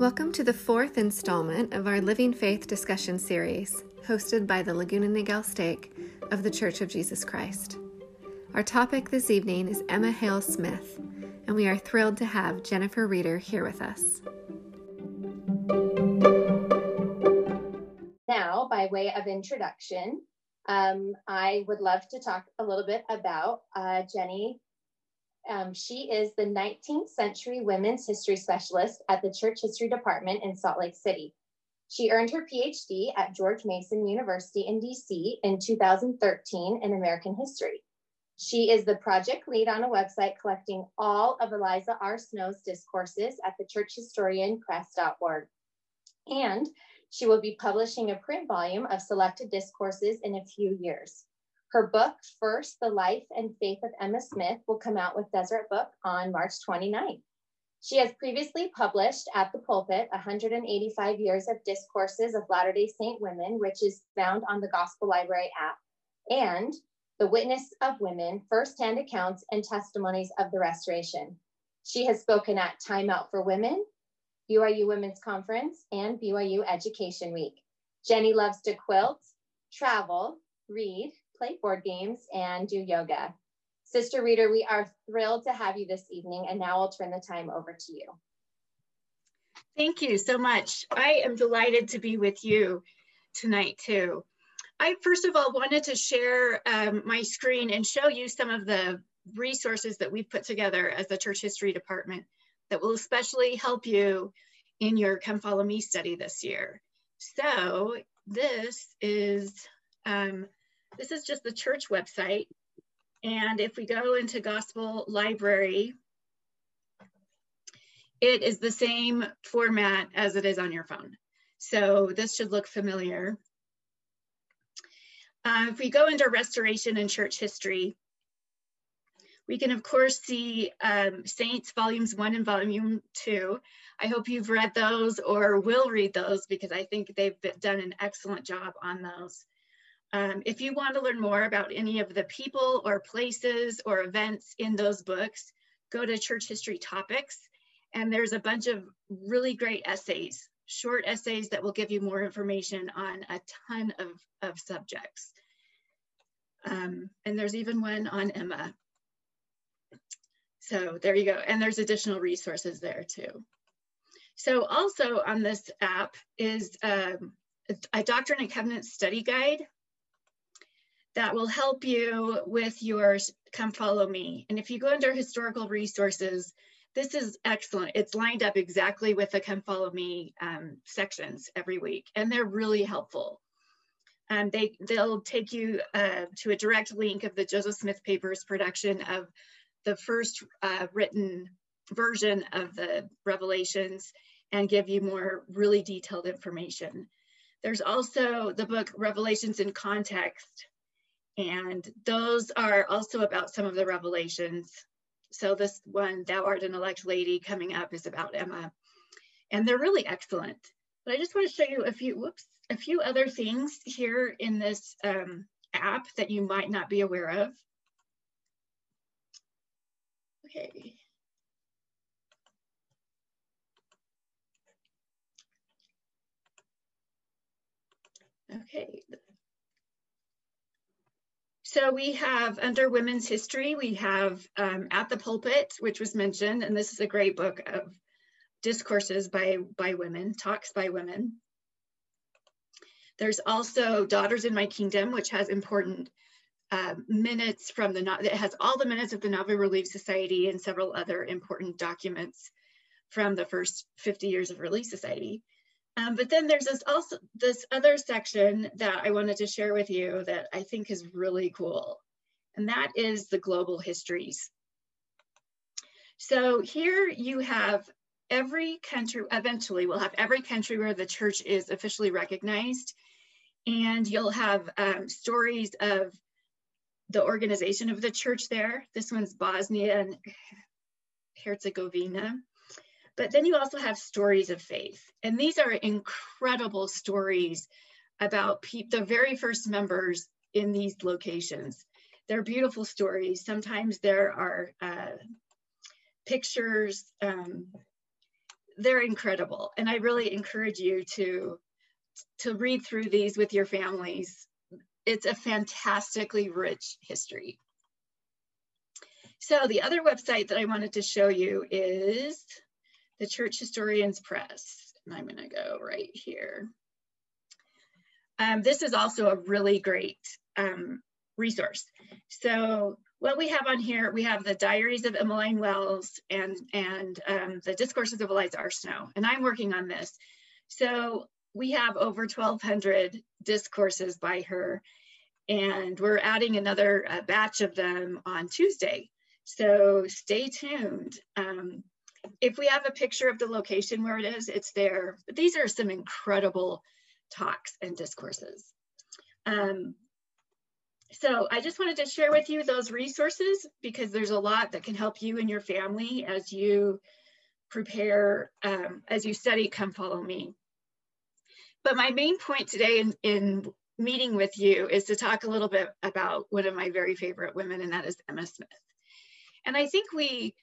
Welcome to the fourth installment of our Living Faith discussion series, hosted by the Laguna Niguel Stake of the Church of Jesus Christ. Our topic this evening is Emma Hale Smith, and we are thrilled to have Jennifer Reeder here with us. Now, by way of introduction, um, I would love to talk a little bit about uh, Jenny um, she is the 19th century women's history specialist at the Church History Department in Salt Lake City. She earned her PhD at George Mason University in DC in 2013 in American history. She is the project lead on a website collecting all of Eliza R. Snow's discourses at the churchhistorianpress.org. And she will be publishing a print volume of selected discourses in a few years. Her book, First, The Life and Faith of Emma Smith, will come out with Deseret Book on March 29th. She has previously published at the pulpit 185 years of discourses of Latter day Saint women, which is found on the Gospel Library app, and The Witness of Women Firsthand Accounts and Testimonies of the Restoration. She has spoken at Time Out for Women, BYU Women's Conference, and BYU Education Week. Jenny loves to quilt, travel, read, play board games, and do yoga. Sister Reeder, we are thrilled to have you this evening, and now I'll turn the time over to you. Thank you so much. I am delighted to be with you tonight too. I first of all wanted to share um, my screen and show you some of the resources that we've put together as the church history department that will especially help you in your Come Follow Me study this year. So this is um, this is just the church website. And if we go into Gospel Library, it is the same format as it is on your phone. So this should look familiar. Uh, if we go into Restoration and Church History, we can of course see um, Saints volumes one and volume two. I hope you've read those or will read those because I think they've done an excellent job on those. Um, if you want to learn more about any of the people or places or events in those books, go to Church History Topics. And there's a bunch of really great essays, short essays that will give you more information on a ton of, of subjects. Um, and there's even one on Emma. So there you go. And there's additional resources there too. So also on this app is um, a Doctrine and Covenant study guide that will help you with your Come Follow Me. And if you go under historical resources, this is excellent. It's lined up exactly with the Come Follow Me um, sections every week, and they're really helpful. Um, they, they'll take you uh, to a direct link of the Joseph Smith Papers production of the first uh, written version of the Revelations and give you more really detailed information. There's also the book Revelations in Context, and those are also about some of the revelations. So this one, Thou art an elect lady, coming up is about Emma. And they're really excellent. But I just want to show you a few, whoops, a few other things here in this um, app that you might not be aware of. Okay. Okay, so we have under women's history, we have um, At the Pulpit, which was mentioned, and this is a great book of discourses by, by women, talks by women. There's also Daughters in My Kingdom, which has important uh, minutes from the, it has all the minutes of the Nauvoo Relief Society and several other important documents from the first 50 years of Relief Society. Um, but then there's this also this other section that I wanted to share with you that I think is really cool. And that is the global histories. So here you have every country, eventually we'll have every country where the church is officially recognized. And you'll have um, stories of the organization of the church there. This one's Bosnia and Herzegovina. But then you also have stories of faith. And these are incredible stories about the very first members in these locations. They're beautiful stories. Sometimes there are uh, pictures. Um, they're incredible. And I really encourage you to, to read through these with your families. It's a fantastically rich history. So the other website that I wanted to show you is the Church Historians Press. And I'm gonna go right here. Um, this is also a really great um, resource. So what we have on here, we have the Diaries of Emmeline Wells and, and um, the Discourses of Eliza R. Snow, and I'm working on this. So we have over 1,200 discourses by her, and we're adding another uh, batch of them on Tuesday. So stay tuned. Um, if we have a picture of the location where it is, it's there. But these are some incredible talks and discourses. Um, so I just wanted to share with you those resources because there's a lot that can help you and your family as you prepare, um, as you study Come Follow Me. But my main point today in, in meeting with you is to talk a little bit about one of my very favorite women, and that is Emma Smith. And I think we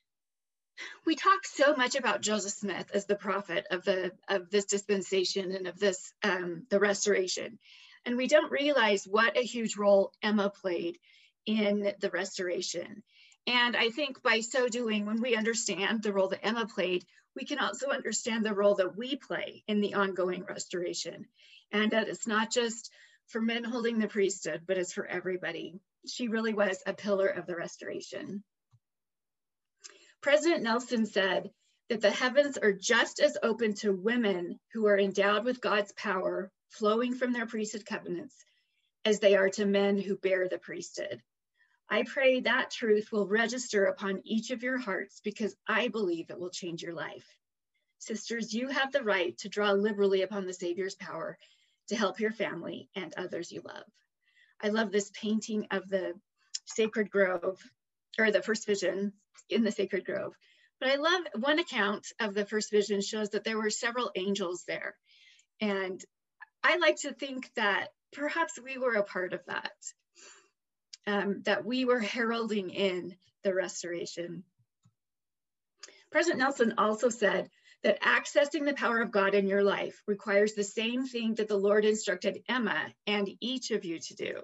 we talk so much about Joseph Smith as the prophet of the of this dispensation and of this um, the restoration, and we don't realize what a huge role Emma played in the restoration. And I think by so doing, when we understand the role that Emma played, we can also understand the role that we play in the ongoing restoration. And that it's not just for men holding the priesthood, but it's for everybody. She really was a pillar of the restoration. President Nelson said that the heavens are just as open to women who are endowed with God's power flowing from their priesthood covenants as they are to men who bear the priesthood. I pray that truth will register upon each of your hearts because I believe it will change your life. Sisters, you have the right to draw liberally upon the Savior's power to help your family and others you love. I love this painting of the sacred grove or the first vision in the sacred grove. But I love one account of the first vision shows that there were several angels there. And I like to think that perhaps we were a part of that, um, that we were heralding in the restoration. President Nelson also said that accessing the power of God in your life requires the same thing that the Lord instructed Emma and each of you to do.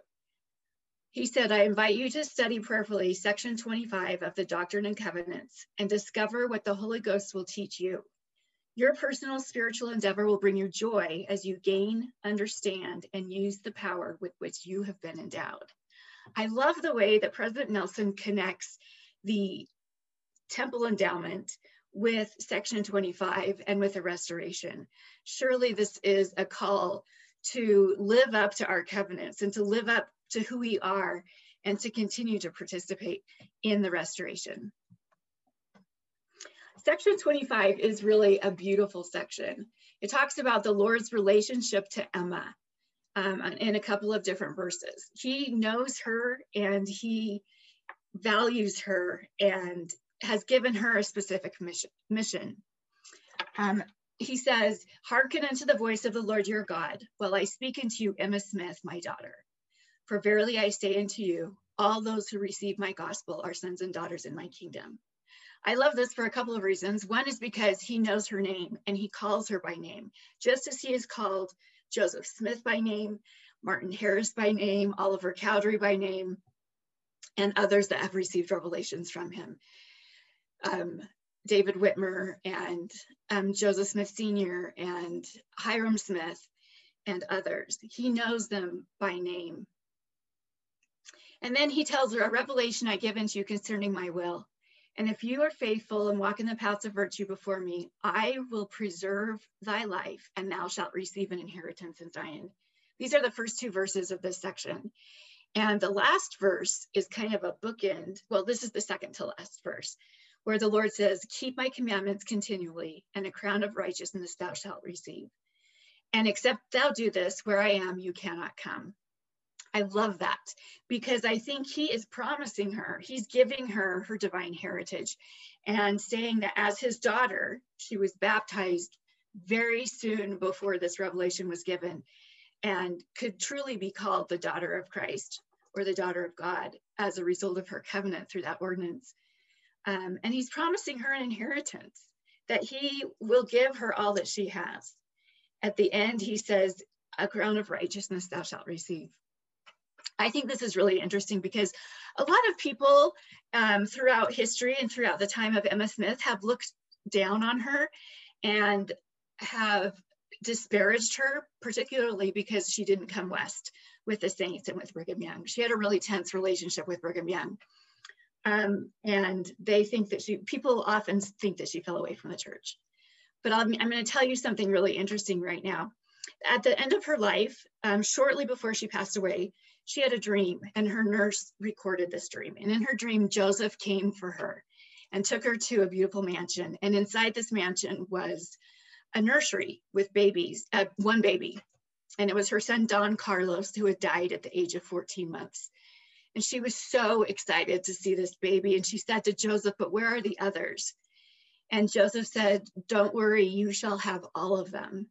He said, I invite you to study prayerfully section 25 of the Doctrine and Covenants and discover what the Holy Ghost will teach you. Your personal spiritual endeavor will bring you joy as you gain, understand, and use the power with which you have been endowed. I love the way that President Nelson connects the temple endowment with section 25 and with the restoration. Surely this is a call to live up to our covenants and to live up to who we are and to continue to participate in the restoration. Section 25 is really a beautiful section. It talks about the Lord's relationship to Emma um, in a couple of different verses. He knows her and he values her and has given her a specific mission. mission. Um, he says, Hearken unto the voice of the Lord your God, while I speak unto you, Emma Smith, my daughter. For verily I say unto you, all those who receive my gospel are sons and daughters in my kingdom. I love this for a couple of reasons. One is because he knows her name and he calls her by name, just as he has called Joseph Smith by name, Martin Harris by name, Oliver Cowdery by name, and others that have received revelations from him. Um, David Whitmer and um, Joseph Smith Sr. and Hyrum Smith and others. He knows them by name and then he tells her, A revelation I give unto you concerning my will. And if you are faithful and walk in the paths of virtue before me, I will preserve thy life, and thou shalt receive an inheritance in Zion. These are the first two verses of this section. And the last verse is kind of a bookend. Well, this is the second to last verse, where the Lord says, Keep my commandments continually, and a crown of righteousness thou shalt receive. And except thou do this, where I am, you cannot come. I love that because I think he is promising her, he's giving her her divine heritage and saying that as his daughter, she was baptized very soon before this revelation was given and could truly be called the daughter of Christ or the daughter of God as a result of her covenant through that ordinance. Um, and he's promising her an inheritance. that he will give her all that she has. At the end, he says, A crown of righteousness thou shalt receive. I think this is really interesting because a lot of people um, throughout history and throughout the time of Emma Smith have looked down on her and have disparaged her, particularly because she didn't come west with the Saints and with Brigham Young. She had a really tense relationship with Brigham Young. Um, and they think that she, people often think that she fell away from the church. But I'm, I'm going to tell you something really interesting right now. At the end of her life, um, shortly before she passed away, she had a dream, and her nurse recorded this dream. And in her dream, Joseph came for her and took her to a beautiful mansion. And inside this mansion was a nursery with babies, uh, one baby. And it was her son, Don Carlos, who had died at the age of 14 months. And she was so excited to see this baby. And she said to Joseph, But where are the others? And Joseph said, Don't worry, you shall have all of them.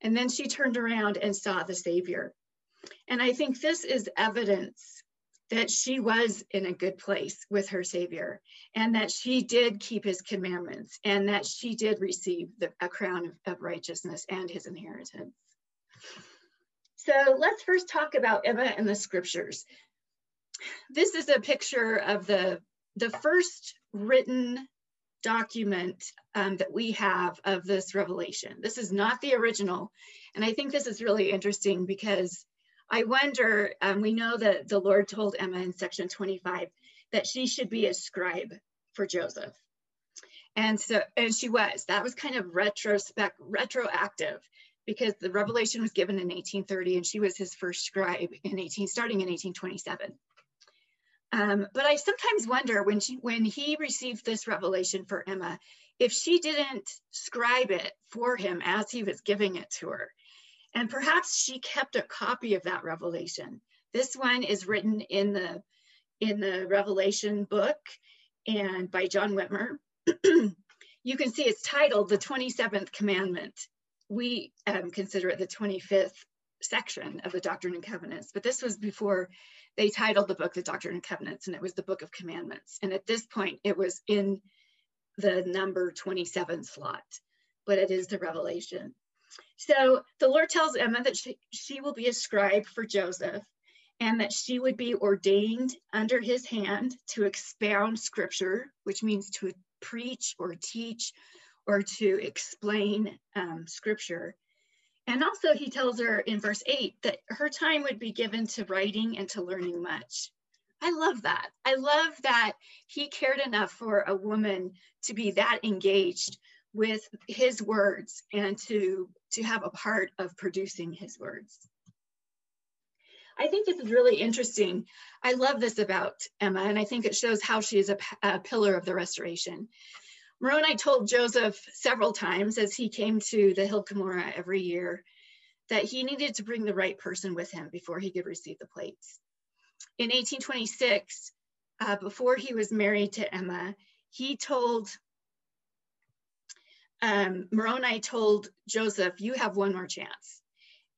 And then she turned around and saw the Savior. And I think this is evidence that she was in a good place with her Savior and that she did keep his commandments and that she did receive the, a crown of, of righteousness and his inheritance. So let's first talk about Emma and the scriptures this is a picture of the, the first written document um, that we have of this revelation. This is not the original. And I think this is really interesting because I wonder, um, we know that the Lord told Emma in section 25 that she should be a scribe for Joseph. And so, and she was, that was kind of retrospect, retroactive because the revelation was given in 1830 and she was his first scribe in 18, starting in 1827. Um, but I sometimes wonder when she when he received this revelation for Emma, if she didn't scribe it for him as he was giving it to her. And perhaps she kept a copy of that revelation. This one is written in the in the Revelation book and by John Whitmer. you can see it's titled the 27th commandment. We um, consider it the 25th section of the Doctrine and Covenants, but this was before they titled the book the Doctrine and Covenants, and it was the Book of Commandments. And at this point, it was in the number 27 slot, but it is the Revelation. So the Lord tells Emma that she, she will be a scribe for Joseph and that she would be ordained under his hand to expound scripture, which means to preach or teach or to explain um, scripture. And also, he tells her in verse 8 that her time would be given to writing and to learning much. I love that. I love that he cared enough for a woman to be that engaged with his words and to, to have a part of producing his words. I think this is really interesting. I love this about Emma, and I think it shows how she is a, a pillar of the restoration. Moroni told Joseph several times as he came to the Hill Cumorah every year that he needed to bring the right person with him before he could receive the plates. In 1826, uh, before he was married to Emma, he told, um, Moroni told Joseph, you have one more chance.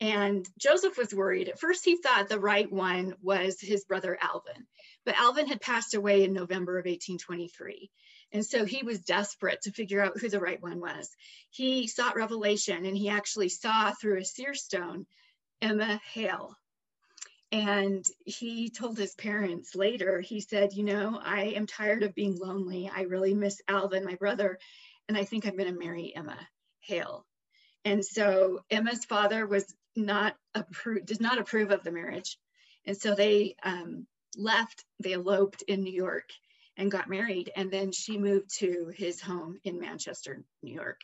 And Joseph was worried. At first, he thought the right one was his brother Alvin, but Alvin had passed away in November of 1823. And so he was desperate to figure out who the right one was. He sought revelation and he actually saw through a seer stone Emma Hale. And he told his parents later, he said, You know, I am tired of being lonely. I really miss Alvin, my brother, and I think I'm going to marry Emma Hale. And so Emma's father was not approved, did not approve of the marriage. And so they um, left, they eloped in New York and got married. And then she moved to his home in Manchester, New York.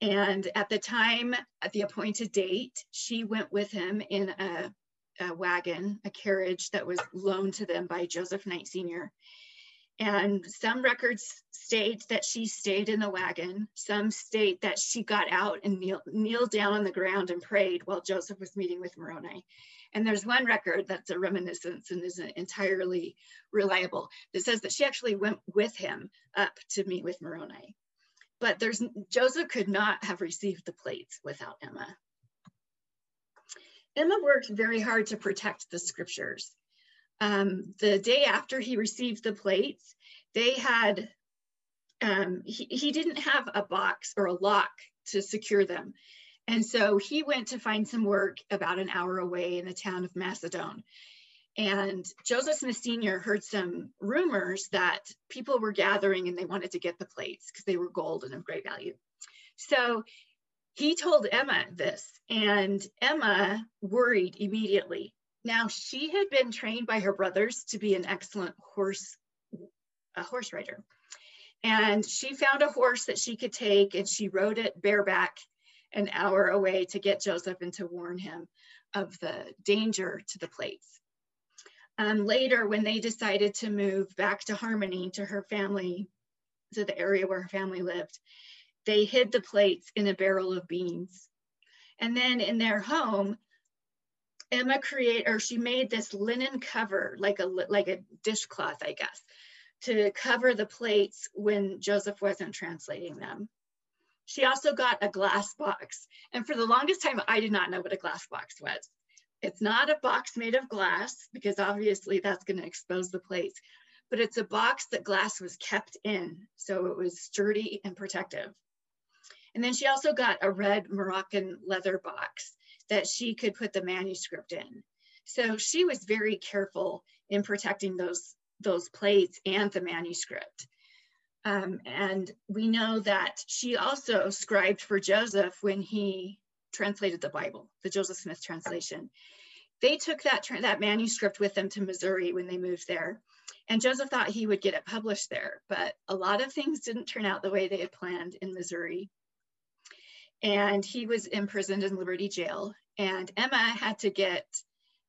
And at the time, at the appointed date, she went with him in a, a wagon, a carriage that was loaned to them by Joseph Knight Sr. And some records state that she stayed in the wagon. Some state that she got out and kneel, kneeled down on the ground and prayed while Joseph was meeting with Moroni. And there's one record that's a reminiscence and isn't entirely reliable that says that she actually went with him up to meet with Moroni. But there's Joseph could not have received the plates without Emma. Emma worked very hard to protect the scriptures. Um, the day after he received the plates, they had um, he, he didn't have a box or a lock to secure them. And so he went to find some work about an hour away in the town of Macedon. And Joseph Smith Sr. heard some rumors that people were gathering and they wanted to get the plates because they were gold and of great value. So he told Emma this, and Emma worried immediately. Now, she had been trained by her brothers to be an excellent horse, a horse rider. And she found a horse that she could take and she rode it bareback an hour away to get Joseph and to warn him of the danger to the plates. Um, later, when they decided to move back to Harmony to her family, to the area where her family lived, they hid the plates in a barrel of beans. And then in their home, Emma create or she made this linen cover, like a like a dishcloth, I guess, to cover the plates when Joseph wasn't translating them. She also got a glass box. And for the longest time, I did not know what a glass box was. It's not a box made of glass because obviously that's going to expose the plates, but it's a box that glass was kept in. So it was sturdy and protective. And then she also got a red Moroccan leather box that she could put the manuscript in. So she was very careful in protecting those those plates and the manuscript. Um, and we know that she also scribed for Joseph when he translated the Bible, the Joseph Smith translation. They took that, that manuscript with them to Missouri when they moved there. And Joseph thought he would get it published there, but a lot of things didn't turn out the way they had planned in Missouri. And he was imprisoned in Liberty Jail. And Emma had to get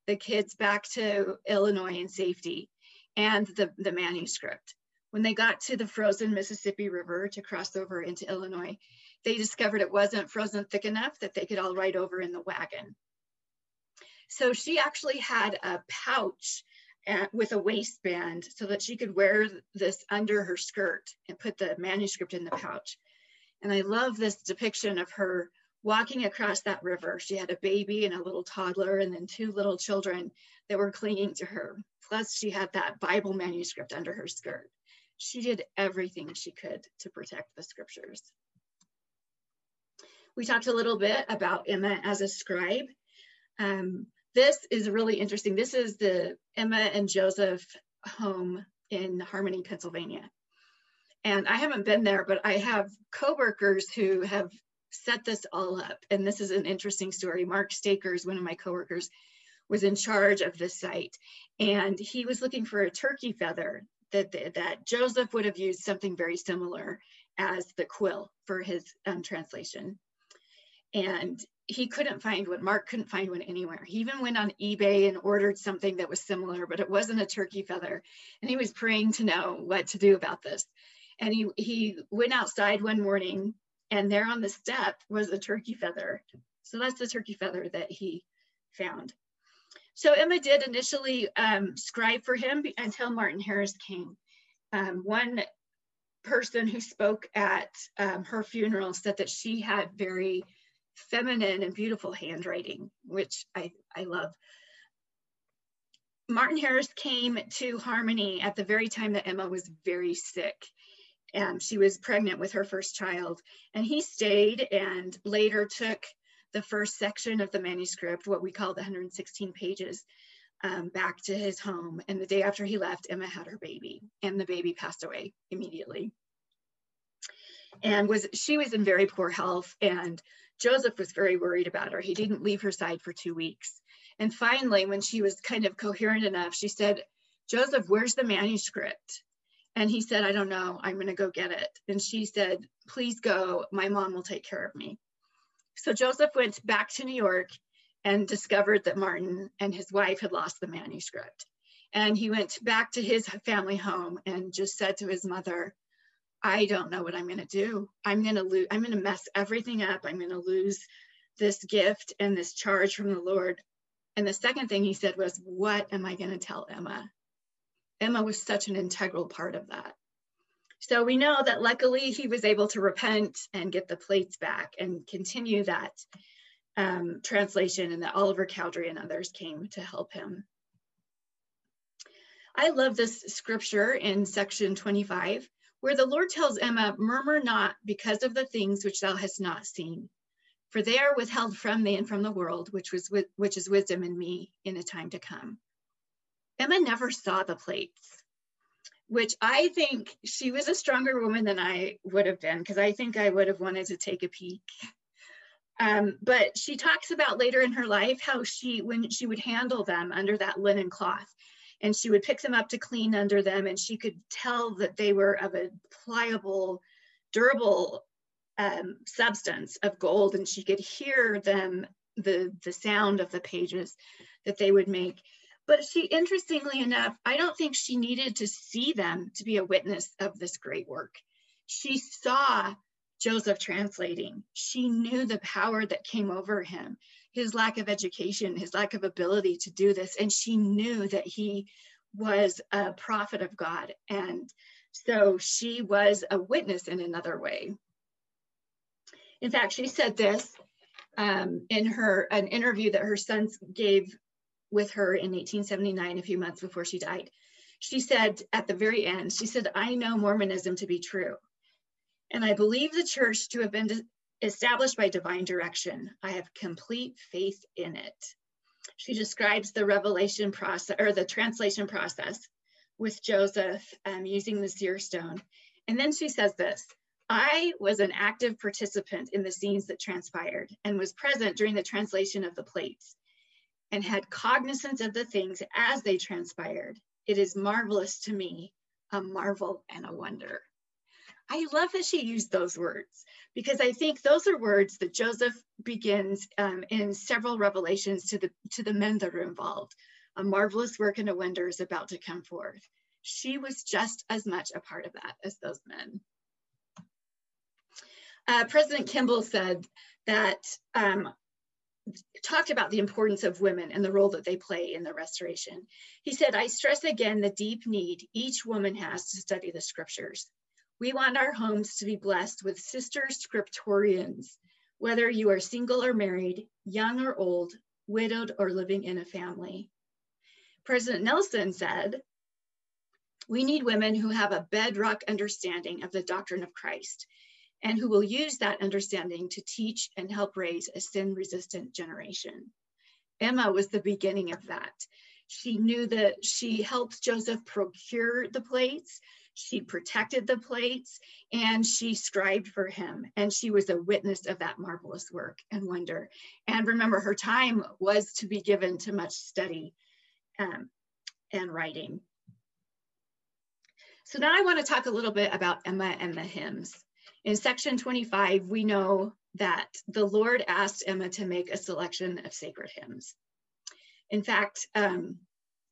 the kids back to Illinois in safety and the, the manuscript. When they got to the frozen Mississippi River to cross over into Illinois, they discovered it wasn't frozen thick enough that they could all ride over in the wagon. So she actually had a pouch at, uh, with a waistband so that she could wear this under her skirt and put the manuscript in the pouch. And I love this depiction of her walking across that river. She had a baby and a little toddler, and then two little children that were clinging to her. Plus, she had that Bible manuscript under her skirt. She did everything she could to protect the scriptures. We talked a little bit about Emma as a scribe. Um, this is really interesting. This is the Emma and Joseph home in Harmony, Pennsylvania. And I haven't been there, but I have coworkers who have set this all up. And this is an interesting story. Mark Stakers, one of my coworkers, was in charge of this site. And he was looking for a turkey feather that, that Joseph would have used something very similar as the quill for his um, translation. And he couldn't find one. Mark couldn't find one anywhere. He even went on eBay and ordered something that was similar, but it wasn't a turkey feather. And he was praying to know what to do about this. And he, he went outside one morning and there on the step was a turkey feather. So that's the turkey feather that he found. So Emma did initially um, scribe for him until Martin Harris came. Um, one person who spoke at um, her funeral said that she had very feminine and beautiful handwriting, which I, I love. Martin Harris came to Harmony at the very time that Emma was very sick and she was pregnant with her first child. And he stayed and later took the first section of the manuscript, what we call the 116 pages, um, back to his home. And the day after he left, Emma had her baby, and the baby passed away immediately. And was she was in very poor health, and Joseph was very worried about her. He didn't leave her side for two weeks. And finally, when she was kind of coherent enough, she said, Joseph, where's the manuscript? And he said, I don't know, I'm going to go get it. And she said, Please go, my mom will take care of me. So Joseph went back to New York and discovered that Martin and his wife had lost the manuscript. And he went back to his family home and just said to his mother, I don't know what I'm going to do. I'm going to lose, I'm going to mess everything up. I'm going to lose this gift and this charge from the Lord. And the second thing he said was, What am I going to tell Emma? Emma was such an integral part of that. So we know that luckily he was able to repent and get the plates back and continue that um, translation, and that Oliver Cowdery and others came to help him. I love this scripture in section 25 where the Lord tells Emma, Murmur not because of the things which thou hast not seen, for they are withheld from thee and from the world, which, was, which is wisdom in me in a time to come. Emma never saw the plates, which I think she was a stronger woman than I would have been, because I think I would have wanted to take a peek. Um, but she talks about later in her life how she, when she would handle them under that linen cloth, and she would pick them up to clean under them and she could tell that they were of a pliable durable um, substance of gold and she could hear them the the sound of the pages that they would make but she interestingly enough i don't think she needed to see them to be a witness of this great work she saw joseph translating she knew the power that came over him his lack of education, his lack of ability to do this. And she knew that he was a prophet of God. And so she was a witness in another way. In fact, she said this um, in her an interview that her sons gave with her in 1879, a few months before she died. She said at the very end, she said, I know Mormonism to be true. And I believe the church to have been established by divine direction. I have complete faith in it. She describes the revelation process or the translation process with Joseph um, using the seer stone. And then she says this I was an active participant in the scenes that transpired and was present during the translation of the plates and had cognizance of the things as they transpired. It is marvelous to me, a marvel and a wonder. I love that she used those words because I think those are words that Joseph begins um, in several revelations to the to the men that are involved. A marvelous work and a wonder is about to come forth. She was just as much a part of that as those men. Uh, President Kimball said that um, talked about the importance of women and the role that they play in the restoration. He said, I stress again the deep need each woman has to study the scriptures. We want our homes to be blessed with sister scriptorians, whether you are single or married, young or old, widowed or living in a family. President Nelson said, we need women who have a bedrock understanding of the doctrine of Christ and who will use that understanding to teach and help raise a sin resistant generation. Emma was the beginning of that. She knew that she helped Joseph procure the plates she protected the plates and she scribed for him and she was a witness of that marvelous work and wonder and remember her time was to be given to much study um, and writing so now i want to talk a little bit about emma and the hymns in section 25 we know that the lord asked emma to make a selection of sacred hymns in fact um,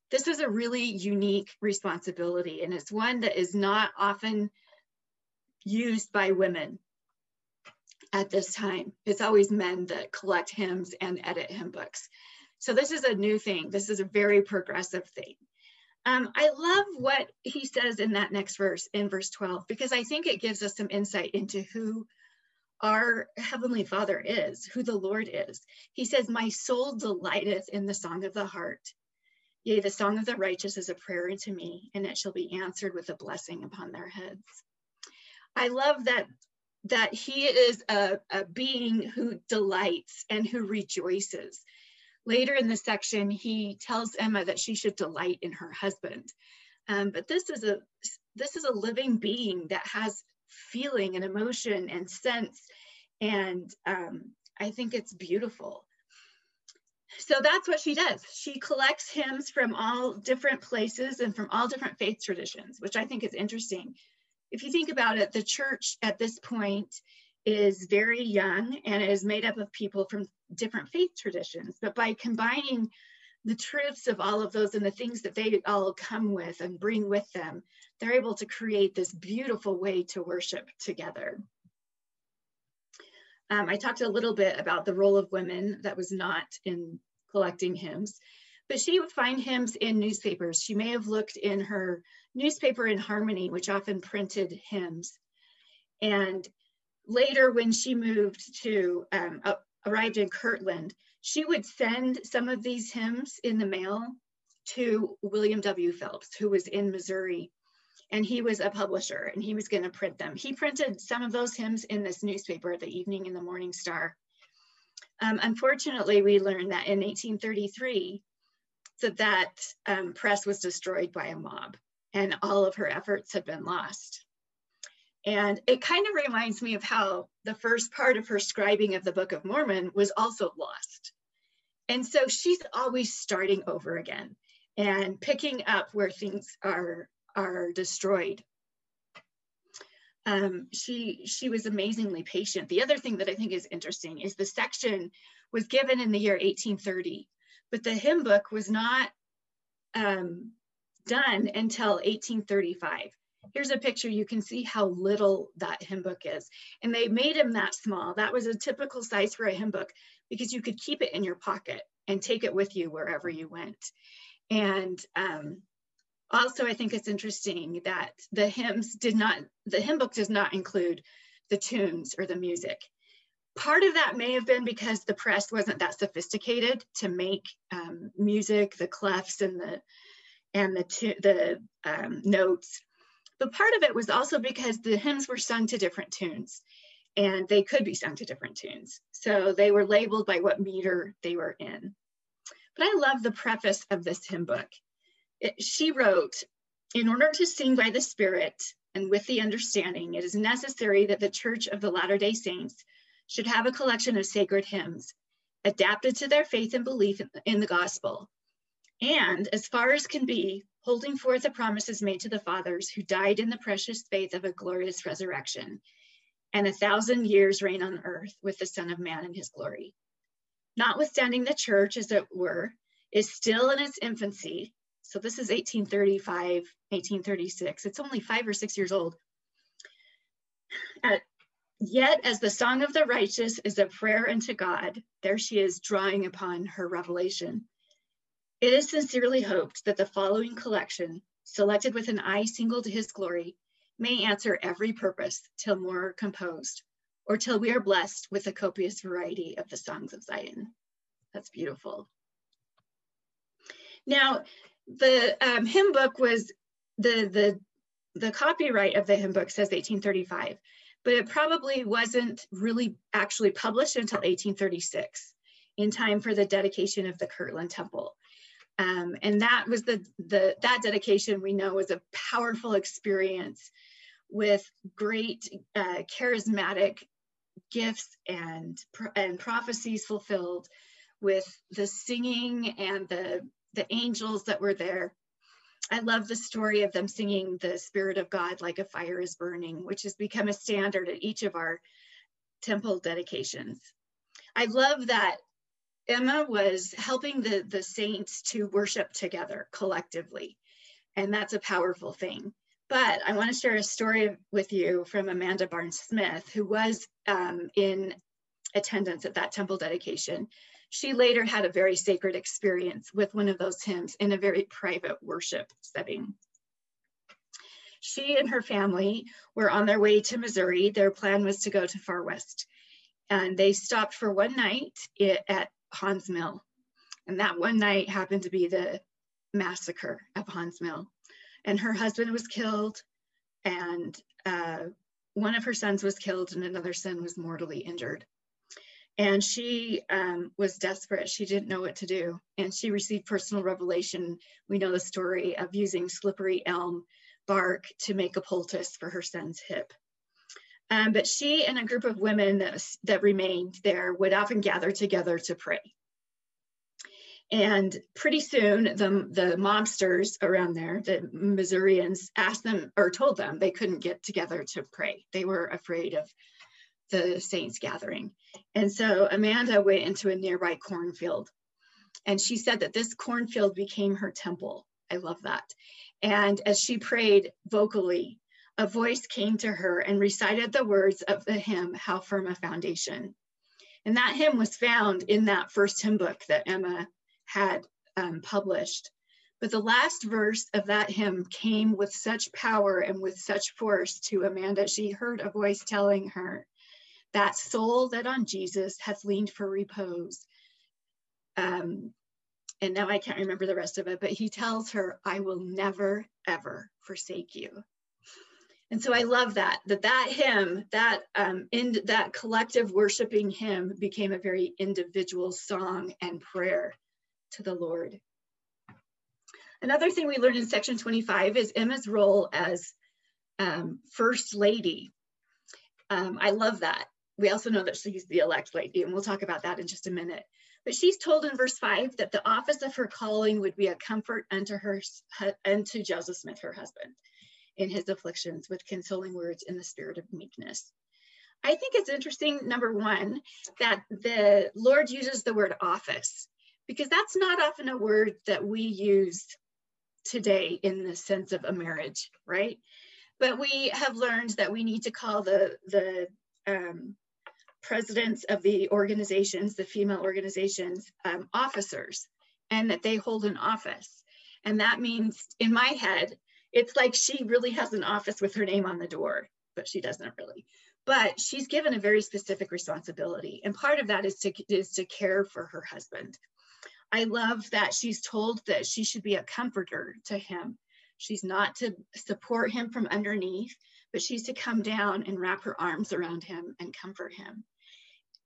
this is a really unique responsibility and it's one that is not often used by women at this time. It's always men that collect hymns and edit hymn books. So this is a new thing. This is a very progressive thing. Um, I love what he says in that next verse, in verse 12, because I think it gives us some insight into who our Heavenly Father is, who the Lord is. He says, My soul delighteth in the song of the heart. Yea, the song of the righteous is a prayer unto me, and it shall be answered with a blessing upon their heads. I love that that he is a, a being who delights and who rejoices. Later in the section, he tells Emma that she should delight in her husband. Um, but this is a this is a living being that has feeling and emotion and sense, and um, I think it's beautiful so that's what she does. She collects hymns from all different places and from all different faith traditions, which I think is interesting. If you think about it, the church at this point is very young and is made up of people from different faith traditions. But by combining the truths of all of those and the things that they all come with and bring with them, they're able to create this beautiful way to worship together. Um, I talked a little bit about the role of women that was not in collecting hymns, but she would find hymns in newspapers. She may have looked in her newspaper in Harmony, which often printed hymns. And later, when she moved to, um, uh, arrived in Kirtland, she would send some of these hymns in the mail to William W. Phelps, who was in Missouri. and he was a publisher and he was going to print them. He printed some of those hymns in this newspaper, the Evening and the Morning Star. Um, unfortunately, we learned that in 1833, that that um, press was destroyed by a mob and all of her efforts had been lost. And it kind of reminds me of how the first part of her scribing of the Book of Mormon was also lost. And so she's always starting over again and picking up where things are, are destroyed. Um, she, she was amazingly patient. The other thing that I think is interesting is the section was given in the year 1830, but the hymn book was not um, done until 1835. Here's a picture. You can see how little that hymn book is. And they made him that small. That was a typical size for a hymn book because you could keep it in your pocket and take it with you wherever you went. And um, also, I think it's interesting that the hymns did not, the hymn book does not include the tunes or the music. Part of that may have been because the press wasn't that sophisticated to make um, music, the clefs and the and the the um, notes. But part of it was also because the hymns were sung to different tunes, and they could be sung to different tunes. So they were labeled by what meter they were in. But I love the preface of this hymn book. It, she wrote, in order to sing by the Spirit and with the understanding, it is necessary that the Church of the Latter day Saints should have a collection of sacred hymns adapted to their faith and belief in the gospel, and as far as can be, holding forth the promises made to the fathers who died in the precious faith of a glorious resurrection, and a thousand years reign on earth with the Son of Man in his glory. Notwithstanding the church, as it were, is still in its infancy. So this is 1835, 1836. It's only five or six years old. At, yet, as the song of the righteous is a prayer unto God, there she is drawing upon her revelation. It is sincerely hoped that the following collection, selected with an eye single to his glory, may answer every purpose till more composed, or till we are blessed with a copious variety of the songs of Zion. That's beautiful. Now, the um, hymn book was, the, the, the copyright of the hymn book says 1835, but it probably wasn't really actually published until 1836 in time for the dedication of the Kirtland Temple. Um, and that was the, the, that dedication we know was a powerful experience with great uh, charismatic gifts and, and prophecies fulfilled with the singing and the, the angels that were there. I love the story of them singing the Spirit of God like a fire is burning, which has become a standard at each of our temple dedications. I love that Emma was helping the, the saints to worship together collectively. And that's a powerful thing. But I want to share a story with you from Amanda Barnes Smith, who was um, in attendance at that temple dedication. She later had a very sacred experience with one of those hymns in a very private worship setting. She and her family were on their way to Missouri. Their plan was to go to Far West. And they stopped for one night at Haun's Mill. And that one night happened to be the massacre of Haun's Mill. And her husband was killed, and uh, one of her sons was killed, and another son was mortally injured. And she um, was desperate. She didn't know what to do. And she received personal revelation. We know the story of using slippery elm bark to make a poultice for her son's hip. Um, but she and a group of women that, that remained there would often gather together to pray. And pretty soon, the, the mobsters around there, the Missourians, asked them or told them they couldn't get together to pray. They were afraid of the saints gathering. And so Amanda went into a nearby cornfield. And she said that this cornfield became her temple. I love that. And as she prayed vocally, a voice came to her and recited the words of the hymn, How Firm a Foundation. And that hymn was found in that first hymn book that Emma had um, published. But the last verse of that hymn came with such power and with such force to Amanda. She heard a voice telling her, That soul that on Jesus hath leaned for repose. Um, and now I can't remember the rest of it, but he tells her, I will never, ever forsake you. And so I love that, that that hymn, that um, in that collective worshiping hymn became a very individual song and prayer to the Lord. Another thing we learned in section 25 is Emma's role as um, first lady. Um, I love that. We also know that she's the elect lady, and we'll talk about that in just a minute. But she's told in verse 5 that the office of her calling would be a comfort unto her unto Joseph Smith, her husband in his afflictions with consoling words in the spirit of meekness. I think it's interesting, number one, that the Lord uses the word office because that's not often a word that we use today in the sense of a marriage, right? But we have learned that we need to call the, the um, presidents of the organizations, the female organizations, um, officers, and that they hold an office. And that means, in my head, it's like she really has an office with her name on the door, but she doesn't really. But she's given a very specific responsibility. And part of that is to, is to care for her husband. I love that she's told that she should be a comforter to him. She's not to support him from underneath, but she's to come down and wrap her arms around him and comfort him.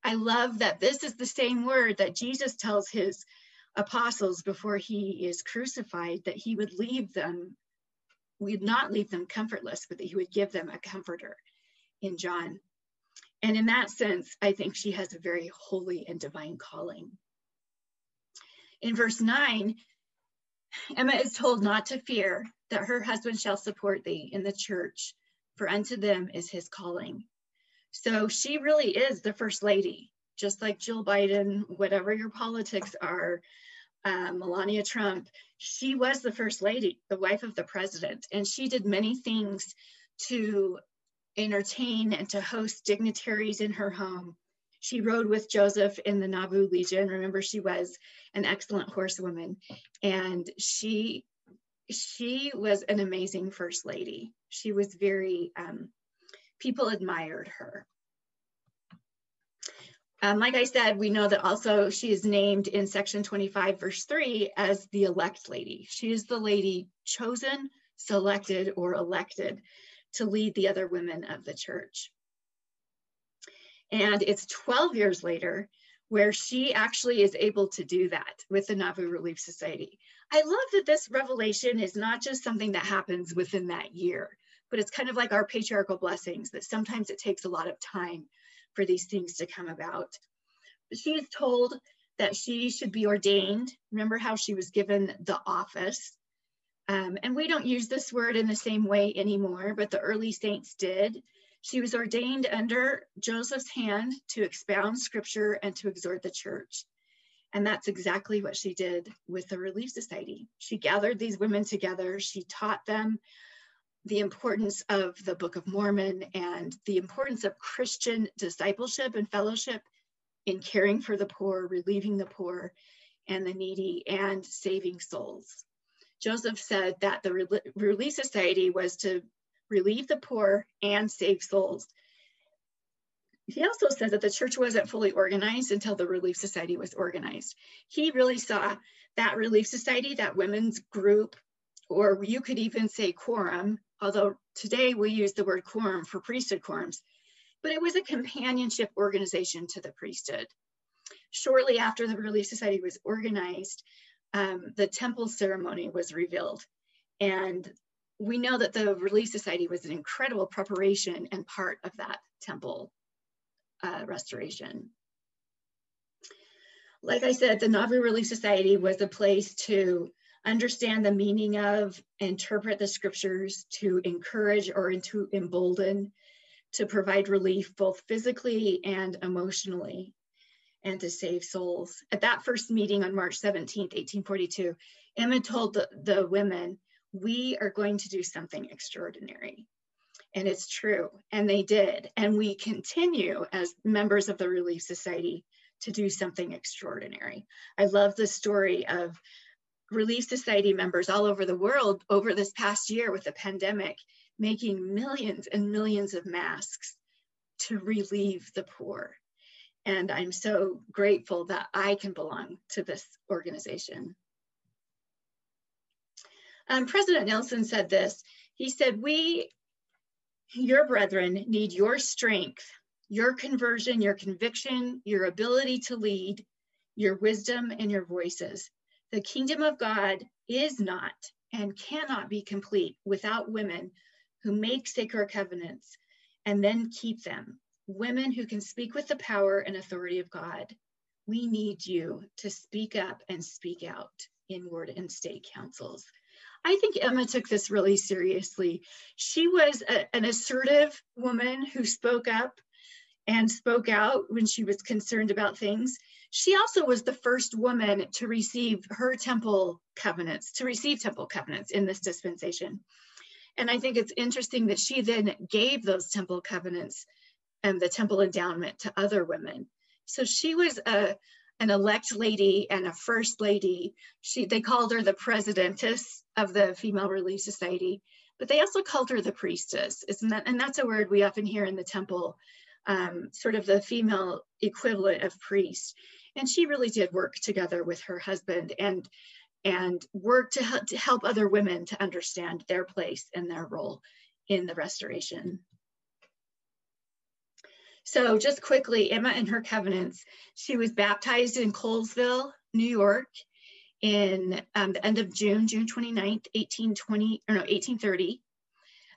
I love that this is the same word that Jesus tells his apostles before he is crucified that he would leave them we'd not leave them comfortless, but that he would give them a comforter in John. And in that sense, I think she has a very holy and divine calling. In verse 9, Emma is told not to fear that her husband shall support thee in the church, for unto them is his calling. So she really is the first lady, just like Jill Biden, whatever your politics are, uh, Melania Trump, she was the first lady, the wife of the president, and she did many things to entertain and to host dignitaries in her home. She rode with Joseph in the Nauvoo Legion. Remember, she was an excellent horsewoman, and she she was an amazing first lady. She was very um, people admired her. Um, like I said, we know that also she is named in section 25, verse 3 as the elect lady. She is the lady chosen, selected, or elected to lead the other women of the church. And it's 12 years later where she actually is able to do that with the Nauvoo Relief Society. I love that this revelation is not just something that happens within that year, but it's kind of like our patriarchal blessings that sometimes it takes a lot of time for these things to come about. She is told that she should be ordained. Remember how she was given the office. Um, and we don't use this word in the same way anymore, but the early saints did. She was ordained under Joseph's hand to expound scripture and to exhort the church. And that's exactly what she did with the Relief Society. She gathered these women together, she taught them the importance of the Book of Mormon and the importance of Christian discipleship and fellowship in caring for the poor, relieving the poor and the needy, and saving souls. Joseph said that the Relief Society was to relieve the poor and save souls. He also said that the church wasn't fully organized until the Relief Society was organized. He really saw that Relief Society, that women's group, or you could even say quorum, although today we use the word quorum for priesthood quorums, but it was a companionship organization to the priesthood. Shortly after the Relief Society was organized, um, the temple ceremony was revealed. And we know that the Relief Society was an incredible preparation and part of that temple uh, restoration. Like I said, the Nauvoo Relief Society was a place to understand the meaning of, interpret the scriptures, to encourage or to embolden, to provide relief both physically and emotionally, and to save souls. At that first meeting on March 17th, 1842, Emma told the, the women, we are going to do something extraordinary. And it's true, and they did. And we continue as members of the Relief Society to do something extraordinary. I love the story of Relief Society members all over the world over this past year with the pandemic, making millions and millions of masks to relieve the poor. And I'm so grateful that I can belong to this organization. Um, President Nelson said this. He said, we Your brethren need your strength, your conversion, your conviction, your ability to lead, your wisdom, and your voices. The kingdom of God is not and cannot be complete without women who make sacred covenants and then keep them. Women who can speak with the power and authority of God. We need you to speak up and speak out in ward and stake councils. I think Emma took this really seriously. She was a, an assertive woman who spoke up and spoke out when she was concerned about things. She also was the first woman to receive her temple covenants, to receive temple covenants in this dispensation. And I think it's interesting that she then gave those temple covenants and the temple endowment to other women. So she was a, an elect lady and a first lady. She they called her the presidentess of the Female Relief Society, but they also called her the priestess. Isn't that? And that's a word we often hear in the temple, um, sort of the female equivalent of priest. And she really did work together with her husband and and work to help, to help other women to understand their place and their role in the restoration. So just quickly, Emma and her covenants, she was baptized in Colesville, New York in um, the end of June, June 29th, 1820, or no, 1830.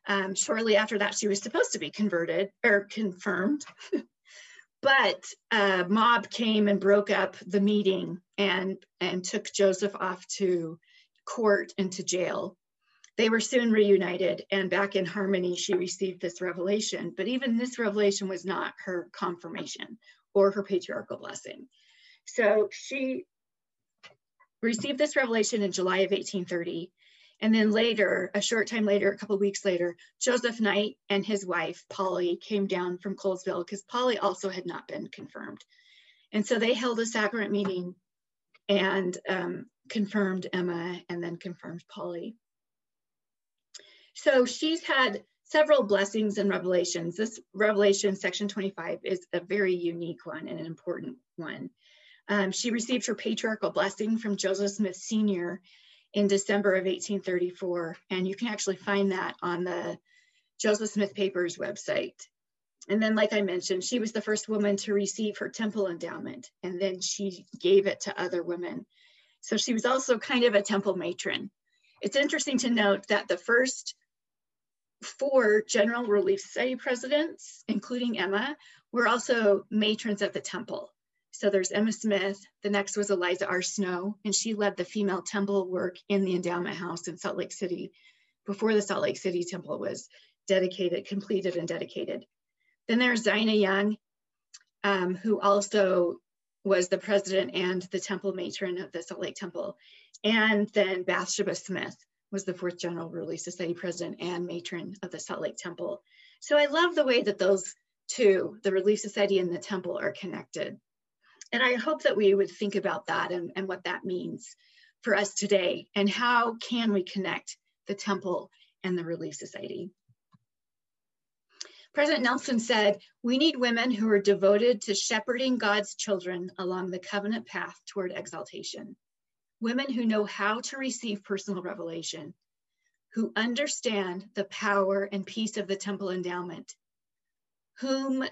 Um, shortly after that, she was supposed to be converted or confirmed. but a mob came and broke up the meeting and, and took Joseph off to court and to jail. They were soon reunited, and back in harmony, she received this revelation. But even this revelation was not her confirmation or her patriarchal blessing. So she received this revelation in July of 1830. And then later, a short time later, a couple weeks later, Joseph Knight and his wife, Polly, came down from Colesville because Polly also had not been confirmed. And so they held a sacrament meeting and um, confirmed Emma and then confirmed Polly. So she's had several blessings and revelations. This revelation, section 25, is a very unique one and an important one. Um, she received her patriarchal blessing from Joseph Smith Sr. in December of 1834, and you can actually find that on the Joseph Smith Papers website. And then, like I mentioned, she was the first woman to receive her temple endowment, and then she gave it to other women. So she was also kind of a temple matron. It's interesting to note that the first four General Relief Society presidents, including Emma, were also matrons of the temple. So there's Emma Smith. The next was Eliza R. Snow, and she led the female temple work in the endowment house in Salt Lake City before the Salt Lake City temple was dedicated, completed, and dedicated. Then there's Zina Young, um, who also was the president and the temple matron of the Salt Lake Temple. And then Bathsheba Smith, was the fourth General Relief Society president and matron of the Salt Lake Temple. So I love the way that those two, the Relief Society and the temple, are connected. And I hope that we would think about that and, and what that means for us today and how can we connect the temple and the Relief Society. President Nelson said, we need women who are devoted to shepherding God's children along the covenant path toward exaltation women who know how to receive personal revelation, who understand the power and peace of the temple endowment, whom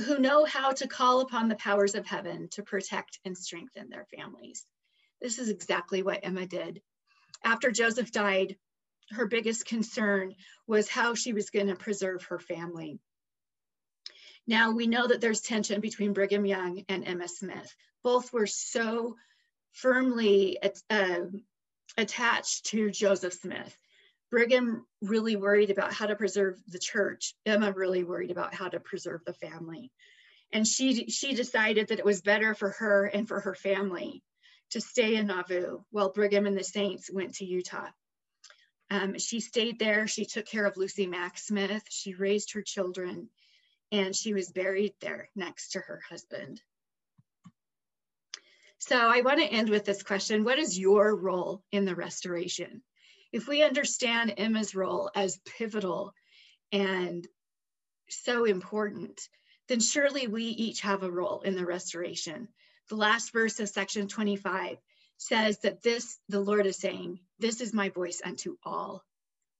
who know how to call upon the powers of heaven to protect and strengthen their families. This is exactly what Emma did. After Joseph died, her biggest concern was how she was going to preserve her family. Now we know that there's tension between Brigham Young and Emma Smith. Both were so firmly uh, attached to Joseph Smith. Brigham really worried about how to preserve the church. Emma really worried about how to preserve the family. And she, she decided that it was better for her and for her family to stay in Nauvoo while Brigham and the Saints went to Utah. Um, she stayed there. She took care of Lucy Mack Smith. She raised her children, and she was buried there next to her husband. So I want to end with this question. What is your role in the restoration? If we understand Emma's role as pivotal and so important, then surely we each have a role in the restoration. The last verse of section 25 says that this, the Lord is saying, this is my voice unto all.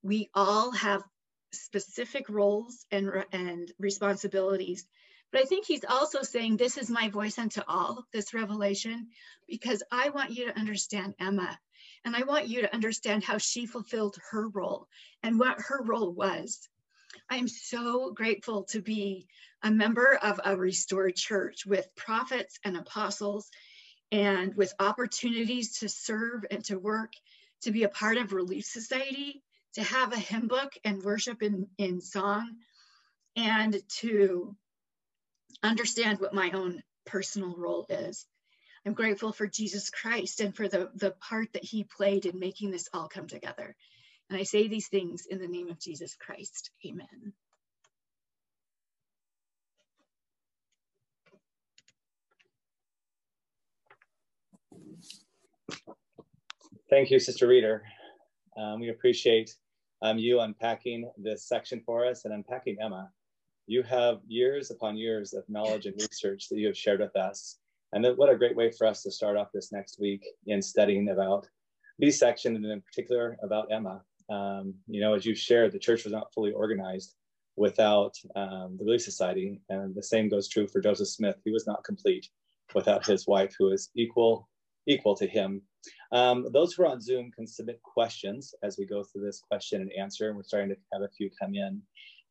We all have specific roles and, and responsibilities. But I think he's also saying, This is my voice unto all, this revelation, because I want you to understand Emma. And I want you to understand how she fulfilled her role and what her role was. I'm so grateful to be a member of a restored church with prophets and apostles and with opportunities to serve and to work, to be a part of Relief Society, to have a hymn book and worship in, in song, and to understand what my own personal role is. I'm grateful for Jesus Christ and for the, the part that he played in making this all come together. And I say these things in the name of Jesus Christ. Amen. Thank you, Sister Reeder. Um, we appreciate um, you unpacking this section for us and unpacking Emma. You have years upon years of knowledge and research that you have shared with us. And what a great way for us to start off this next week in studying about these section and in particular about Emma. Um, you know, as you've shared, the church was not fully organized without um, the Relief Society. And the same goes true for Joseph Smith. He was not complete without his wife, who is equal equal to him. Um, those who are on Zoom can submit questions as we go through this question and answer. And we're starting to have a few come in.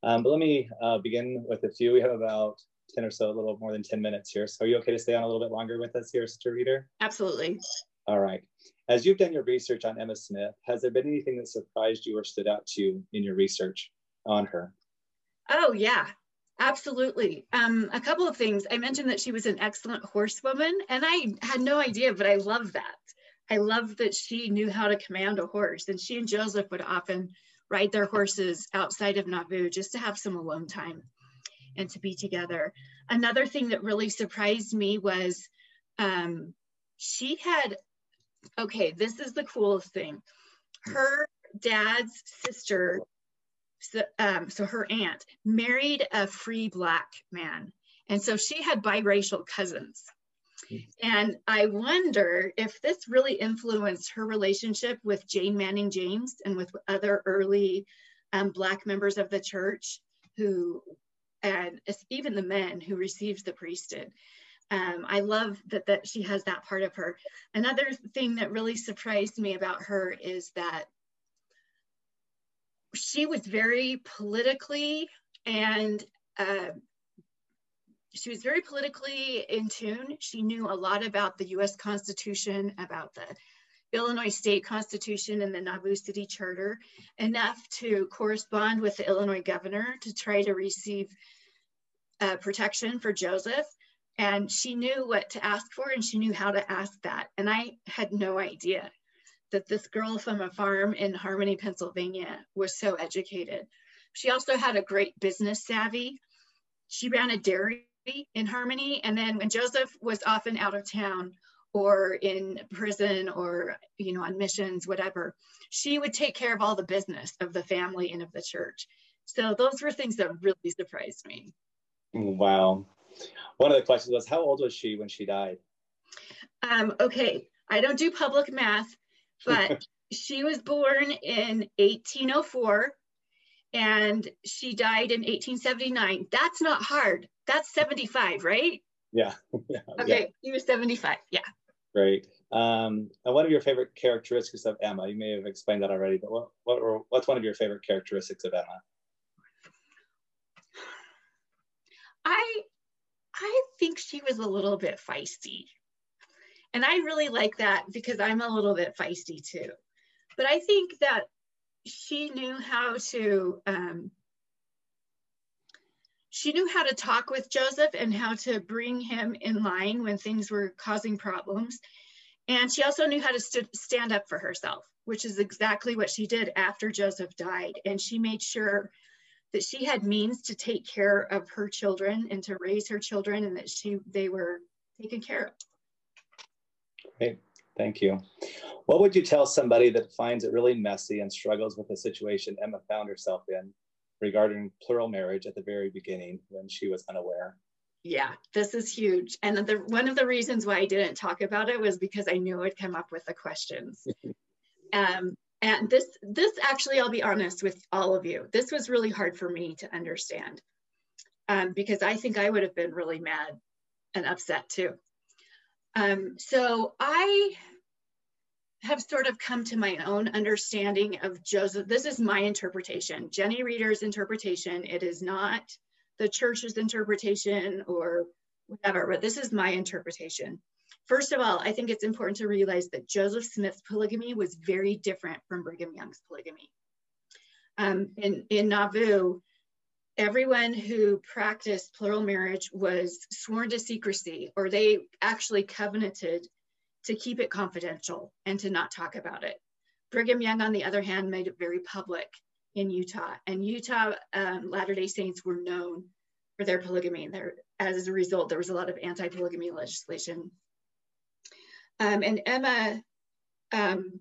Um, but let me uh, begin with a few. We have about 10 or so, a little more than 10 minutes here. So are you okay to stay on a little bit longer with us here, Sister Reeder? Absolutely. All right. As you've done your research on Emma Smith, has there been anything that surprised you or stood out to you in your research on her? Oh, yeah, absolutely. Um, a couple of things. I mentioned that she was an excellent horsewoman, and I had no idea, but I love that. I love that she knew how to command a horse, and she and Joseph would often ride their horses outside of Nauvoo just to have some alone time and to be together. Another thing that really surprised me was um, she had, okay, this is the coolest thing. Her dad's sister, so, um, so her aunt, married a free Black man. And so she had biracial cousins. And I wonder if this really influenced her relationship with Jane Manning James and with other early um, Black members of the church who, and even the men who received the priesthood. Um, I love that, that she has that part of her. Another thing that really surprised me about her is that she was very politically and uh, she was very politically in tune. She knew a lot about the US Constitution, about the Illinois State Constitution and the Nauvoo City Charter, enough to correspond with the Illinois governor to try to receive uh, protection for Joseph. And she knew what to ask for and she knew how to ask that. And I had no idea that this girl from a farm in Harmony, Pennsylvania was so educated. She also had a great business savvy. She ran a dairy in Harmony. And then when Joseph was often out of town or in prison or, you know, on missions, whatever, she would take care of all the business of the family and of the church. So those were things that really surprised me. Wow. One of the questions was, how old was she when she died? Um, okay, I don't do public math, but she was born in 1804 and she died in 1879. That's not hard. That's 75, right? Yeah. yeah okay, yeah. he was 75. Yeah. Great. Um, and one of your favorite characteristics of Emma, you may have explained that already, but what, what what's one of your favorite characteristics of Emma? I, I think she was a little bit feisty. And I really like that because I'm a little bit feisty too. But I think that she knew how to um, she knew how to talk with Joseph and how to bring him in line when things were causing problems. And she also knew how to st stand up for herself, which is exactly what she did after Joseph died. And she made sure that she had means to take care of her children and to raise her children and that she they were taken care of. Great. Thank you. What would you tell somebody that finds it really messy and struggles with the situation Emma found herself in regarding plural marriage at the very beginning when she was unaware? Yeah, this is huge. And the, one of the reasons why I didn't talk about it was because I knew I'd come up with the questions. um, and this this actually i'll be honest with all of you this was really hard for me to understand um, because i think i would have been really mad and upset too um, so i have sort of come to my own understanding of joseph this is my interpretation jenny reeder's interpretation it is not the church's interpretation or whatever but this is my interpretation First of all, I think it's important to realize that Joseph Smith's polygamy was very different from Brigham Young's polygamy. Um, in, in Nauvoo, everyone who practiced plural marriage was sworn to secrecy, or they actually covenanted to keep it confidential and to not talk about it. Brigham Young, on the other hand, made it very public in Utah, and Utah um, Latter-day Saints were known for their polygamy. And there, as a result, there was a lot of anti-polygamy legislation um, and Emma, um,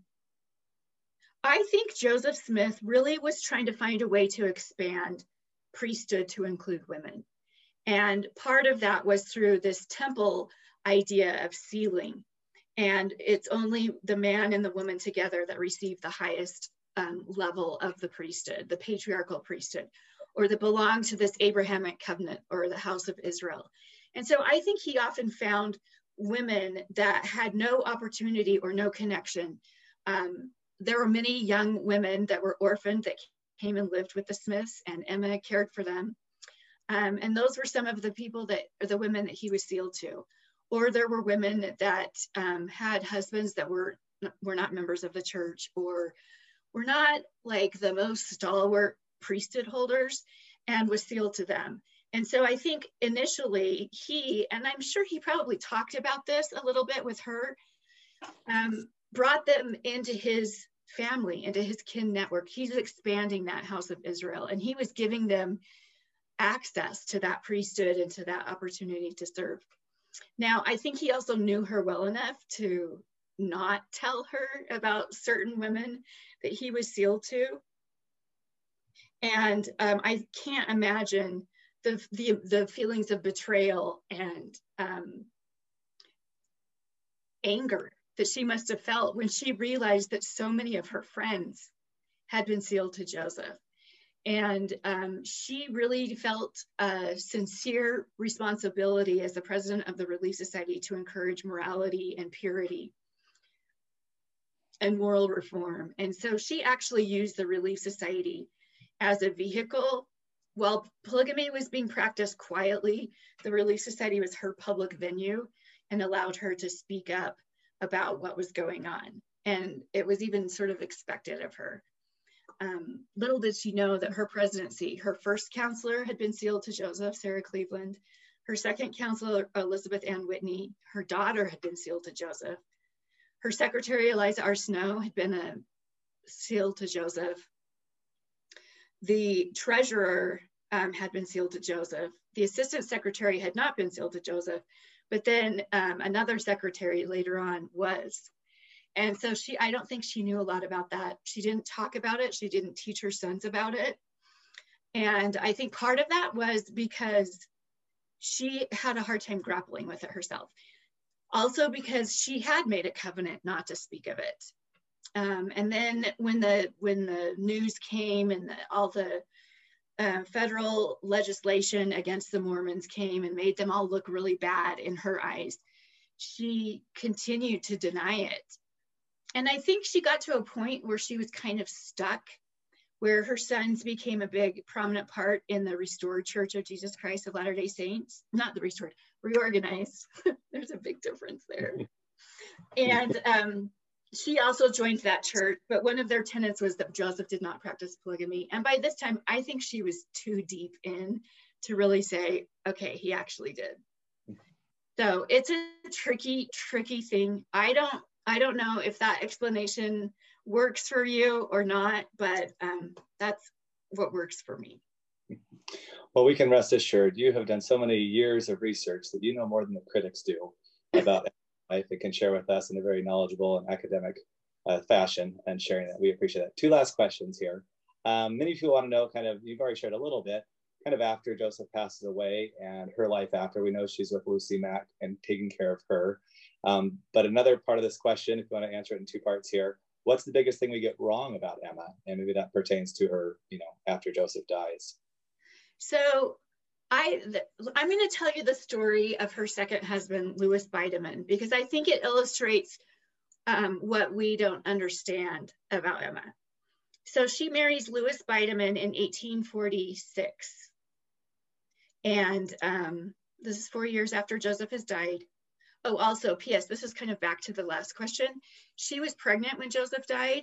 I think Joseph Smith really was trying to find a way to expand priesthood to include women. And part of that was through this temple idea of sealing. And it's only the man and the woman together that receive the highest um, level of the priesthood, the patriarchal priesthood, or that belong to this Abrahamic covenant or the house of Israel. And so I think he often found women that had no opportunity or no connection. Um, there were many young women that were orphaned that came and lived with the Smiths, and Emma cared for them. Um, and those were some of the people that, or the women that he was sealed to. Or there were women that um, had husbands that were, were not members of the church or were not like the most stalwart priesthood holders and was sealed to them. And so I think initially he, and I'm sure he probably talked about this a little bit with her, um, brought them into his family, into his kin network. He's expanding that house of Israel and he was giving them access to that priesthood and to that opportunity to serve. Now, I think he also knew her well enough to not tell her about certain women that he was sealed to. And um, I can't imagine the, the, the feelings of betrayal and um, anger that she must have felt when she realized that so many of her friends had been sealed to Joseph. And um, she really felt a sincere responsibility as the president of the Relief Society to encourage morality and purity and moral reform. And so she actually used the Relief Society as a vehicle while polygamy was being practiced quietly, the Relief Society was her public venue and allowed her to speak up about what was going on. And it was even sort of expected of her. Um, little did she know that her presidency, her first counselor had been sealed to Joseph, Sarah Cleveland. Her second counselor, Elizabeth Ann Whitney, her daughter had been sealed to Joseph. Her secretary, Eliza R. Snow, had been a, sealed to Joseph. The treasurer, um, had been sealed to Joseph. The assistant secretary had not been sealed to Joseph, but then um, another secretary later on was. And so she, I don't think she knew a lot about that. She didn't talk about it. She didn't teach her sons about it. And I think part of that was because she had a hard time grappling with it herself. Also because she had made a covenant not to speak of it. Um, and then when the when the news came and the, all the uh, federal legislation against the Mormons came and made them all look really bad in her eyes, she continued to deny it. And I think she got to a point where she was kind of stuck, where her sons became a big prominent part in the restored Church of Jesus Christ of Latter day Saints. Not the restored, reorganized. There's a big difference there. And um, she also joined that church, but one of their tenets was that Joseph did not practice polygamy. And by this time, I think she was too deep in to really say, okay, he actually did. So it's a tricky, tricky thing. I don't, I don't know if that explanation works for you or not, but um, that's what works for me. Well, we can rest assured you have done so many years of research that you know more than the critics do about life it can share with us in a very knowledgeable and academic uh, fashion and sharing that. We appreciate that. Two last questions here. Um, many people want to know kind of, you've already shared a little bit, kind of after Joseph passes away and her life after. We know she's with Lucy Mack and taking care of her. Um, but another part of this question, if you want to answer it in two parts here, what's the biggest thing we get wrong about Emma? And maybe that pertains to her, you know, after Joseph dies. So I, I'm going to tell you the story of her second husband, Lewis Bidamon, because I think it illustrates um, what we don't understand about Emma. So she marries Lewis Bidamon in 1846. And um, this is four years after Joseph has died. Oh, also, P.S., this is kind of back to the last question. She was pregnant when Joseph died.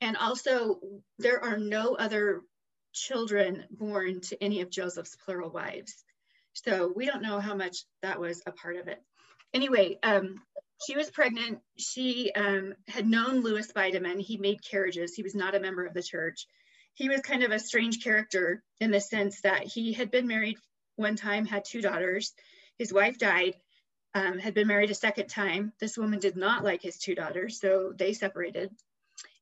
And also, there are no other children born to any of Joseph's plural wives. So we don't know how much that was a part of it. Anyway, um, she was pregnant. She um, had known Lewis Bidamon. He made carriages. He was not a member of the church. He was kind of a strange character in the sense that he had been married one time, had two daughters. His wife died, um, had been married a second time. This woman did not like his two daughters, so they separated.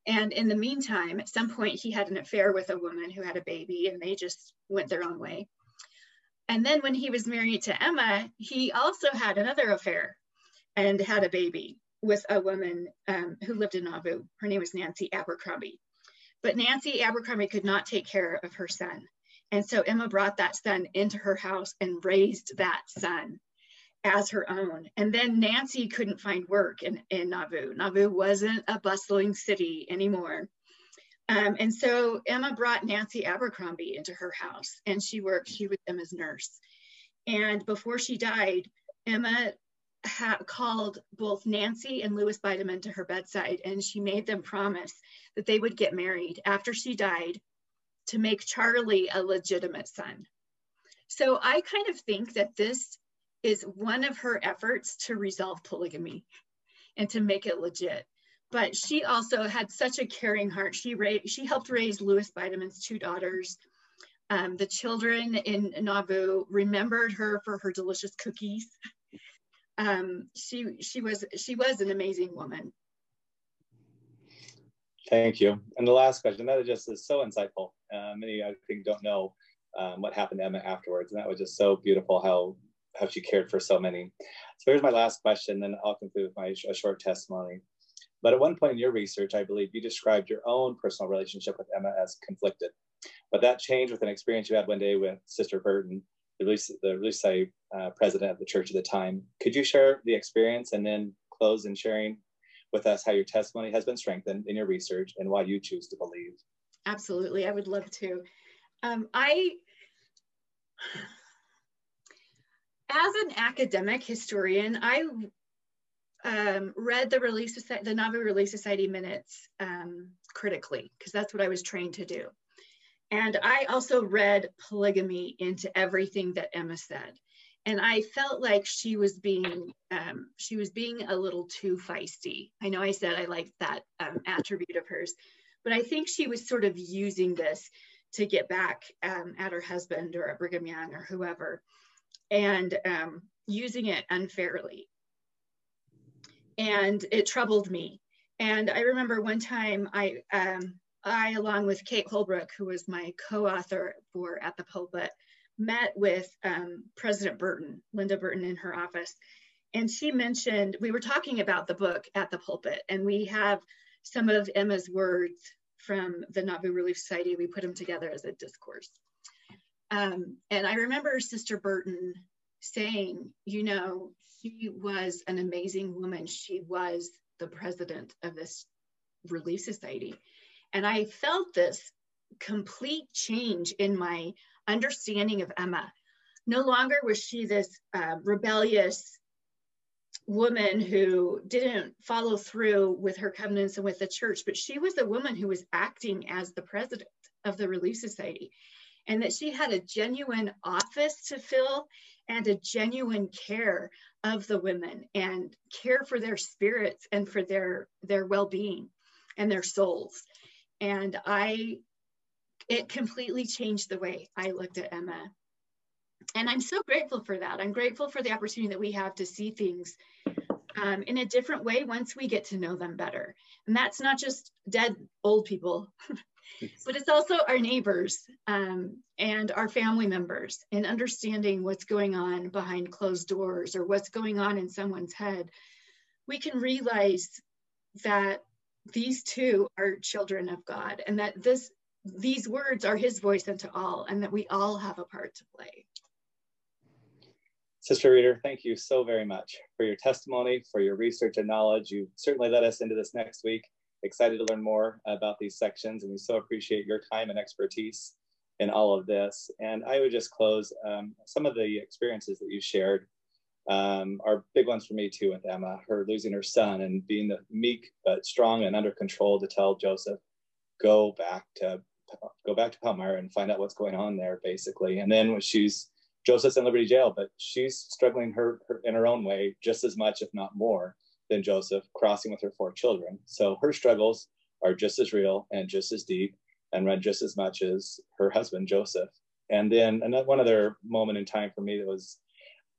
And in the meantime, at some point, he had an affair with a woman who had a baby, and they just went their own way. And then when he was married to Emma, he also had another affair and had a baby with a woman um, who lived in Nauvoo. Her name was Nancy Abercrombie. But Nancy Abercrombie could not take care of her son. And so Emma brought that son into her house and raised that son as her own. And then Nancy couldn't find work in, in Nauvoo. Nauvoo wasn't a bustling city anymore. Um, and so Emma brought Nancy Abercrombie into her house and she worked, she was Emma's nurse. And before she died, Emma called both Nancy and Lewis Bidamon to her bedside and she made them promise that they would get married after she died to make Charlie a legitimate son. So I kind of think that this is one of her efforts to resolve polygamy and to make it legit. But she also had such a caring heart. She raised, she helped raise Lewis Bidamon's two daughters. Um, the children in Nauvoo remembered her for her delicious cookies. Um, she she was she was an amazing woman. Thank you. And the last question that just is so insightful. Uh, many I think don't know um, what happened to Emma afterwards, and that was just so beautiful how how she cared for so many. So here's my last question, then I'll conclude with my a short testimony. But at one point in your research, I believe you described your own personal relationship with Emma as conflicted. But that changed with an experience you had one day with Sister Burton, the Relief uh, president of the church at the time. Could you share the experience and then close in sharing with us how your testimony has been strengthened in your research and why you choose to believe? Absolutely, I would love to. Um, I as an academic historian, I um, read the Society, the Nauvoo Relief Society minutes um, critically because that's what I was trained to do. And I also read polygamy into everything that Emma said. And I felt like she was being um, she was being a little too feisty. I know I said I liked that um, attribute of hers, but I think she was sort of using this to get back um, at her husband or at Brigham Young or whoever and um, using it unfairly. And it troubled me. And I remember one time I, um, I along with Kate Holbrook, who was my co-author for At the Pulpit, met with um, President Burton, Linda Burton in her office. And she mentioned, we were talking about the book At the Pulpit, and we have some of Emma's words from the Nauvoo Relief Society. We put them together as a discourse. Um, and I remember Sister Burton saying, you know, she was an amazing woman. She was the president of this Relief Society. And I felt this complete change in my understanding of Emma. No longer was she this uh, rebellious woman who didn't follow through with her covenants and with the church, but she was a woman who was acting as the president of the Relief Society and that she had a genuine office to fill and a genuine care of the women and care for their spirits and for their their well-being and their souls. And i it completely changed the way i looked at emma. And i'm so grateful for that. I'm grateful for the opportunity that we have to see things um, in a different way once we get to know them better. And that's not just dead old people but it's also our neighbors um, and our family members and understanding what's going on behind closed doors or what's going on in someone's head. We can realize that these two are children of God and that this these words are his voice unto all and that we all have a part to play. Sister Reeder, thank you so very much for your testimony, for your research and knowledge. You certainly led us into this next week. Excited to learn more about these sections, and we so appreciate your time and expertise in all of this. And I would just close um, some of the experiences that you shared um, are big ones for me too with Emma, her losing her son and being the meek but strong and under control to tell Joseph, go back to go back to Palmyra and find out what's going on there, basically. And then when she's Joseph's in Liberty Jail, but she's struggling her, her, in her own way just as much, if not more, than Joseph, crossing with her four children. So her struggles are just as real and just as deep and read just as much as her husband Joseph. And then another one other moment in time for me that was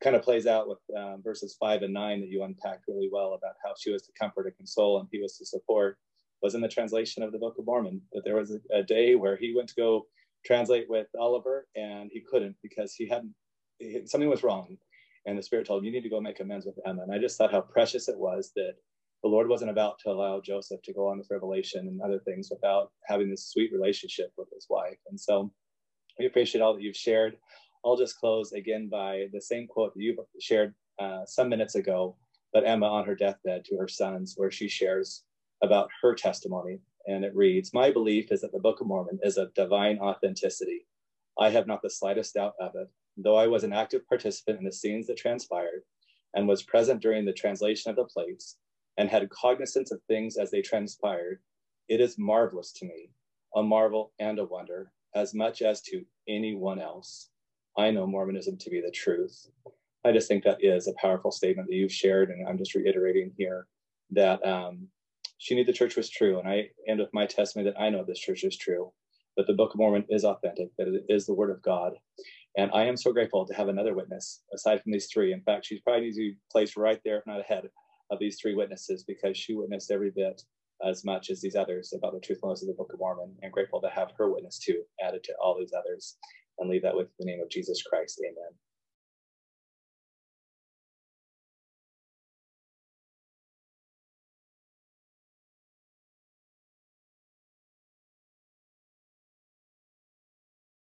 kind of plays out with um, verses five and nine that you unpacked really well about how she was to comfort and console and he was to support was in the translation of the Book of Mormon. That there was a, a day where he went to go translate with Oliver, and he couldn't because he hadn't he, something was wrong, and the Spirit told him, "You need to go make amends with Emma." And I just thought how precious it was that the Lord wasn't about to allow Joseph to go on with revelation and other things without having this sweet relationship with his wife. And so we appreciate all that you've shared. I'll just close again by the same quote that you've shared uh, some minutes ago, but Emma on her deathbed to her sons, where she shares about her testimony. And it reads My belief is that the Book of Mormon is of divine authenticity. I have not the slightest doubt of it, though I was an active participant in the scenes that transpired and was present during the translation of the plates and had cognizance of things as they transpired. It is marvelous to me, a marvel and a wonder, as much as to anyone else. I know Mormonism to be the truth. I just think that is a powerful statement that you've shared, and I'm just reiterating here that um, she knew the church was true. And I end with my testimony that I know this church is true, that the Book of Mormon is authentic, that it is the word of God. And I am so grateful to have another witness aside from these three. In fact, she's probably to be placed right there, if not ahead of these three witnesses, because she witnessed every bit as much as these others about the truthfulness of the Book of Mormon. And grateful to have her witness too added to all these others and leave that with the name of Jesus Christ. Amen.